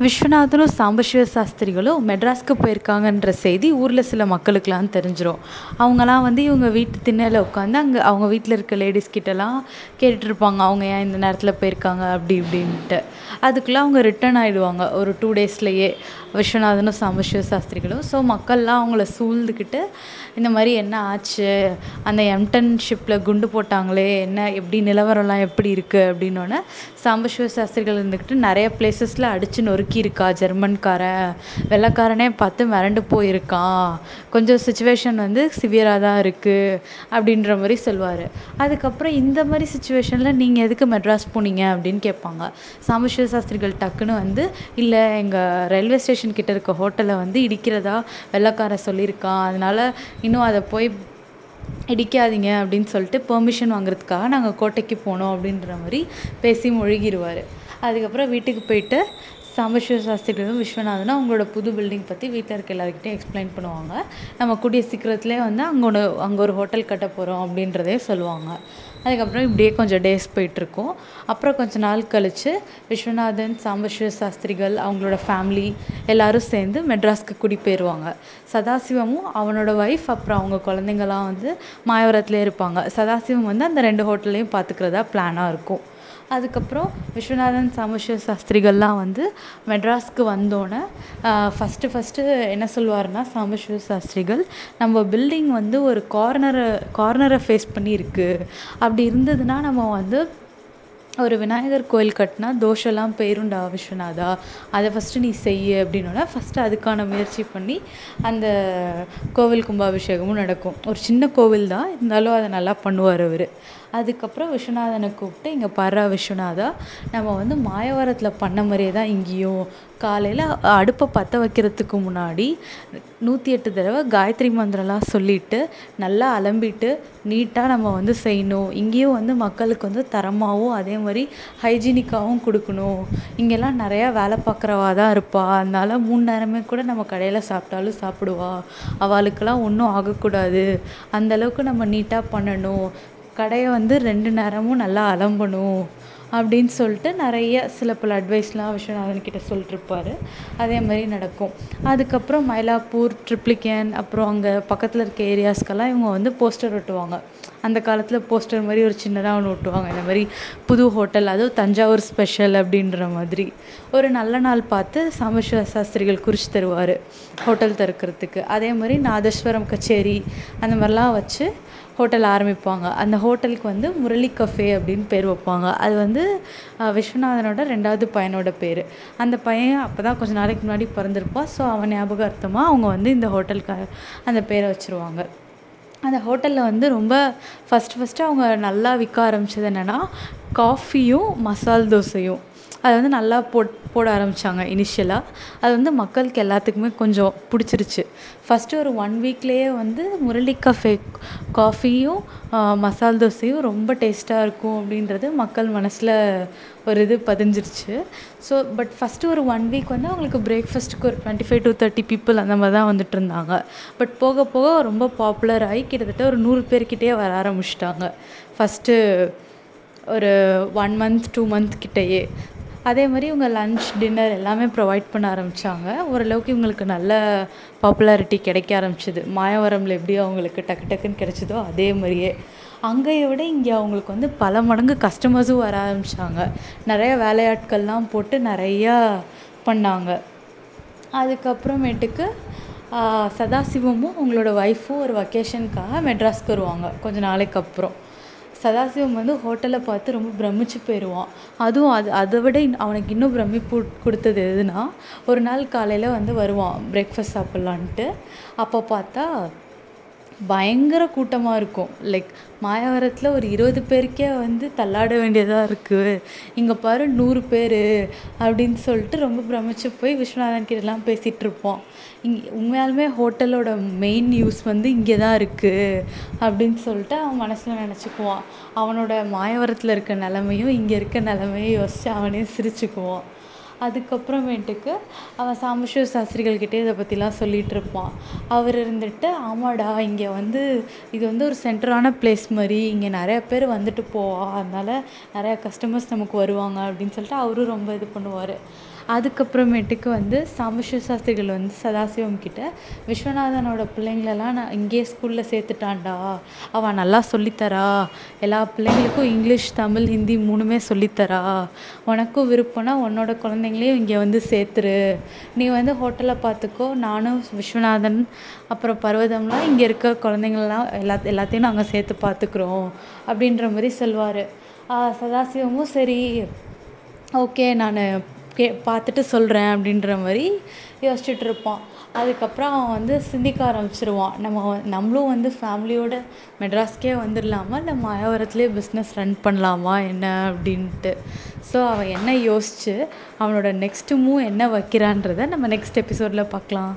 விஸ்வநாதனும் சாம்பசிவ சாஸ்திரிகளும் மெட்ராஸ்க்கு போயிருக்காங்கன்ற செய்தி ஊரில் சில மக்களுக்கெலாம் தெரிஞ்சிடும் அவங்களாம் வந்து இவங்க வீட்டு திண்ணையில் உட்காந்து அங்கே அவங்க வீட்டில் இருக்க லேடிஸ் கிட்டேலாம் கேட்டுட்ருப்பாங்க அவங்க ஏன் இந்த நேரத்தில் போயிருக்காங்க? அப்படி இப்படின்ட்டு. அதுக்குள்ளே அவங்க ரிட்டன் ஆகிடுவாங்க ஒரு டூ டேஸ்லேயே விஸ்வநாதனும் சாம்பசிவ சாஸ்திரிகளும். ஸோ மக்கள்லாம் அவங்கள சூழ்ந்துக்கிட்டு இந்த மாதிரி என்ன ஆச்சு? அந்த எம்டன்ஷிப்பில் குண்டு போட்டாங்களே என்ன எப்படி நிலவரம்லாம் எப்படி இருக்குது அப்படின்னோடனே சாம்பசிவ சாஸ்திரிகள் இருந்துக்கிட்டு நிறைய ப்ளேஸஸில் அடித்து நொறுக்கியிருக்கா ஜெர்மன்காரன்? வெள்ளைக்காரனே பார்த்து மிரண்டு போயிருக்கான். கொஞ்சம் சுச்சுவேஷன் வந்து சிவியராக தான் இருக்குது அப்படின்ற மாதிரி சொல்லுவார். அதுக்கப்புறம் இந்த மாதிரி சுச்சுவேஷனில் நீங்கள் எதுக்கு மெட்ராஸ் போனீங்க அப்படின்னு கேட்பாங்க. சாம்பசிவ சாஸ்திரிகள் டக்குன்னு வந்து இல்லை எங்கள் ரயில்வே ஸ்டேஷன் கிட்ட இருக்க ஹோட்டலை வந்து இடிக்கிறதா வெள்ளைக்காரன் சொல்லியிருக்கான். அதனால் இன்னும் அதை போய் இடிக்காதீங்க அப்படின்னு சொல்லிட்டு பெர்மிஷன் வாங்குறதுக்காக நாங்கள் கோட்டைக்கு போனோம் அப்படின்ற மாதிரி பேசி முழுகிடுவார் அதுக்கப்புறம் வீட்டுக்கு போயிட்டு சாம்பசிவ சாஸ்திரிகளும் விஸ்வநாதனும் அவங்களோட புது பில்டிங் பற்றி வீட்டில் இருக்க எல்லாருக்கிட்டையும் எக்ஸ்பிளைன் பண்ணுவாங்க. நம்ம கூடிய சீக்கிரத்துலேயே வந்து அங்கே ஒன்று அங்கே ஒரு ஹோட்டல் கட்ட போகிறோம் அப்படின்றதையும் சொல்லுவாங்க. அதுக்கப்புறம் இப்படியே கொஞ்சம் டேஸ் போயிட்டுருக்கும். அப்புறம் கொஞ்ச நாள் கழித்து விஸ்வநாதன் சாம்பசிவ சாஸ்திரிகள் அவங்களோட ஃபேமிலி எல்லாரும் சேர்ந்து மெட்ராஸ்க்கு குடிபெயருவாங்க. சதாசிவமும் அவனோட ஒய்ஃப் அப்புறம் அவங்க குழந்தைங்கலாம் வந்து மாயவரத்துலேயே இருப்பாங்க. சதாசிவம் வந்து அந்த ரெண்டு ஹோட்டல்லையும் பார்த்துக்கிறதா பிளானாக இருக்கும். அதுக்கப்புறம் விஸ்வநாதன் சாம்பசிவ சாஸ்திரிகள்லாம் வந்து மெட்ராஸ்க்கு வந்தோடனே ஃபஸ்ட்டு ஃபஸ்ட்டு என்ன சொல்லுவாருன்னா சாம்பசிவ சாஸ்திரிகள் நம்ம பில்டிங் வந்து ஒரு கார்னரை கார்னரை ஃபேஸ் பண்ணி இருக்குது அப்படி இருந்ததுன்னா நம்ம வந்து ஒரு விநாயகர் கோயில் கட்டினா தோஷம்லாம் போயிரும்டா விஸ்வநாதா? அதை ஃபஸ்ட்டு நீ செய் அப்படின்னோன்னே ஃபஸ்ட்டு அதுக்கான முயற்சி பண்ணி அந்த கோவில் கும்பாபிஷேகமும் நடக்கும். ஒரு சின்ன கோவில் தான் இருந்தாலும் அதை நல்லா பண்ணுவார் அவர். அதுக்கப்புறம் விஸ்வநாதனை கூப்பிட்டு இங்கே பாருடா விஸ்வநாதா நம்ம வந்து மாயவரத்தில் பண்ண மாதிரியே தான் இங்கேயும். காலையில் அடுப்பை பற்ற வைக்கிறதுக்கு முன்னாடி நூற்றி எட்டு தடவை காயத்ரி மந்திரம்லாம் சொல்லிட்டு நல்லா அலம்பிட்டு நீட்டாக நம்ம வந்து செய்யணும். இங்கேயும் வந்து மக்களுக்கு வந்து தரமாகவும் அதே மாதிரி ஹைஜீனிக்காகவும் கொடுக்கணும். இங்கெல்லாம் நிறையா வேலை பார்க்குறவா தான் இருப்பாள் அதனால மூணு நேரமே கூட நம்ம கடையில் சாப்பிட்டாலும் சாப்பிடுவா. அவளுக்கெல்லாம் ஒன்றும் ஆகக்கூடாது. அந்தளவுக்கு நம்ம நீட்டாக பண்ணணும். கடையை வந்து ரெண்டு நேரமும் நல்லா அலம்பணும். அப்படின்னு சொல்லிட்டு நிறைய சில பல அட்வைஸ்லாம் விஸ்வநாதன் கிட்ட சொல்லிட்ருப்பாரு அதே மாதிரி நடக்கும். அதுக்கப்புறம் மயிலாப்பூர் ட்ரிப்ளிகேன் அப்புறம் அங்கே பக்கத்தில் இருக்க ஏரியாஸ்க்கெல்லாம் இவங்க வந்து போஸ்டர் ஒட்டுவாங்க. அந்த காலத்தில் போஸ்டர் மாதிரி ஒரு சின்னதாக ஒன்று ஒட்டுவாங்க. இந்த மாதிரி புது ஹோட்டல் அதுவும் தஞ்சாவூர் ஸ்பெஷல் அப்படின்ற மாதிரி. ஒரு நல்ல நாள் பார்த்து சமஸ்வர சாஸ்திரிகள் குறித்து தருவார் ஹோட்டல் திறக்கறதுக்கு. அதே மாதிரி நாதஸ்வரம் கச்சேரி அந்த மாதிரிலாம் வச்சு ஹோட்டல் ஆரம்பிப்பாங்க. அந்த ஹோட்டலுக்கு வந்து முரளி கஃபே அப்படின்னு பேர் வைப்பாங்க. அது வந்து விஸ்வநாதனோட ரெண்டாவது பையனோட பேர். அந்த பையன் அப்போ தான் கொஞ்ச நாளைக்கு முன்னாடி பிறந்திருப்பான் ஸோ அவன் ஞாபகார்த்தமாக அவங்க வந்து இந்த ஹோட்டலுக்கு அந்த பேரை வச்சுருவாங்க. அந்த ஹோட்டலில் வந்து ரொம்ப ஃபஸ்ட்டு ஃபஸ்ட்டு அவங்க நல்லா விற்க ஆரம்பித்தது என்னென்னா காஃபியும் மசால் தோசையும். அதை வந்து நல்லா போட் போட ஆரம்பித்தாங்க இனிஷியலாக அது வந்து மக்களுக்கு எல்லாத்துக்குமே கொஞ்சம் பிடிச்சிருச்சு. ஃபஸ்ட்டு ஒரு ஒன் வீக்லேயே வந்து முரளி கஃபே காஃபியும் மசால் தோசையும் ரொம்ப டேஸ்ட்டாக இருக்கும் அப்படின்றது மக்கள் மனசில் ஒரு இது பதிஞ்சிருச்சு. ஸோ பட் ஃபஸ்ட்டு ஒரு ஒன் வீக் வந்து அவங்களுக்கு பிரேக்ஃபாஸ்ட்டுக்கு ஒரு twenty five to thirty people அந்த மாதிரி தான் வந்துட்டுருந்தாங்க பட் போக போக ரொம்ப பாப்புலர் ஆகி கிட்டத்தட்ட ஒரு நூறு பேர்கிட்டயே வர ஆரம்பிச்சிட்டாங்க. ஃபஸ்ட்டு ஒரு ஒன் மந்த் டூ மந்த் கிட்டேயே. அதே மாதிரி இவங்க லன்ச் டின்னர் எல்லாமே ப்ரொவைட் பண்ண ஆரம்பித்தாங்க ஓரளவுக்கு இவங்களுக்கு நல்ல பாப்புலாரிட்டி கிடைக்க ஆரம்பிச்சிது. மாயவரமில் எப்படி அவங்களுக்கு டக்கு டக்குன்னு கிடச்சிதோ அதே மாதிரியே. அங்கேயை விட இங்கே அவங்களுக்கு வந்து பல மடங்கு கஸ்டமர்ஸும் வர ஆரம்பித்தாங்க நிறைய வேலையாட்கள்லாம் போட்டு நிறையா பண்ணாங்க. அதுக்கப்புறமேட்டுக்கு சதாசிவமும் அவங்களோட ஒய்ஃபும் ஒரு வெக்கேஷனுக்காக மெட்ராஸ்க்கு வருவாங்க. கொஞ்ச நாளைக்கு அப்புறம். சதாசிவம் வந்து ஹோட்டலை பார்த்து ரொம்ப பிரமிச்சு போயிடுவான். அதுவும் அது அதை விட அவனுக்கு இன்னும் பிரமிப்பு கொடுத்தது எதுனா ஒரு நாள் காலையில் வந்து வருவான் பிரேக்ஃபாஸ்ட் சாப்பிட்லான்ட்டு. அப்போ பார்த்தா பயங்கர கூட்டமாக இருக்கும். லைக் மாயவரத்தில் ஒரு இருபது பேருக்கே வந்து தள்ளாட வேண்டியதாக இருக்குது இங்கே பாரு நூறு பேர் அப்படின்னு சொல்லிட்டு ரொம்ப பிரமிச்சு போய் விஸ்வநாதன் கிட்டலாம் பேசிகிட்ருப்போம் இங்கே உண்மையாலுமே ஹோட்டலோட மெயின் யூஸ் வந்து இங்கே தான் இருக்குது அப்படின்னு சொல்லிட்டு அவன் மனசில் நினச்சிக்குவான். அவனோட மாயவரத்தில் இருக்க நிலமையும் இங்கே இருக்க நிலமையும் யோசித்து அவனே சிரிச்சுக்குவான். அதுக்கப்புறமேட்டுக்கு அவன் சாம்பசிவ சாஸ்திரிகள் கிட்டே இதை பற்றிலாம் சொல்லிகிட்ருப்பான் அவர் இருந்துட்டு ஆமாடா இங்கே வந்து இது வந்து ஒரு சென்டரான ப்ளேஸ் மாதிரி இங்கே நிறையா பேர் வந்துட்டு போவா அதனால நிறையா கஸ்டமர்ஸ் நமக்கு வருவாங்க அப்படின்னு சொல்லிட்டு அவரும் ரொம்ப இது பண்ணுவார். அதுக்கப்புறமேட்டுக்கு வந்து சாம்பசிவ சாஸ்திரிகள் வந்து சதாசிவம் கிட்ட விஸ்வநாதனோட பிள்ளைங்களெல்லாம் நான் இங்கேயே ஸ்கூலில் சேர்த்துட்டான்டா அவன் நல்லா சொல்லித்தரா எல்லா பிள்ளைங்களுக்கும் இங்கிலீஷ் தமிழ் ஹிந்தி மூணுமே சொல்லித்தரா உனக்கும் விருப்பம்னா உன்னோட குழந்தைங்களையும் இங்கே வந்து சேர்த்துரு நீ வந்து ஹோட்டலை பார்த்துக்கோ நானும் விஸ்வநாதன் அப்புறம் பர்வதம்லாம் இங்கே இருக்க குழந்தைங்களெல்லாம் எல்லா எல்லாத்தையும் நாங்கள் சேர்த்து பார்த்துக்குறோம் அப்படின்ற மாதிரி சொல்வார். சதாசிவமும் சரி ஓகே நான் கே பார்த்துட்டு சொல்கிறேன் அப்படின்ற மாதிரி யோசிச்சிட்டிருப்பான் அதுக்கப்புறம் அவன் வந்து சிந்திக்க ஆரம்பிச்சிடுவான் நம்ம நம்மளும் வந்து ஃபேமிலியோடு மெட்ராஸ்க்கே வந்துடலாமா? இல்லை மாயவரத்துலேயே பிஸ்னஸ் ரன் பண்ணலாமா? என்ன அப்படின்ட்டு. ஸோ அவன் என்ன யோசித்து அவனோட நெக்ஸ்ட்டு மூவ் என்ன வைக்கிறான்றத நம்ம நெக்ஸ்ட் எபிசோடில் பார்க்கலாம்.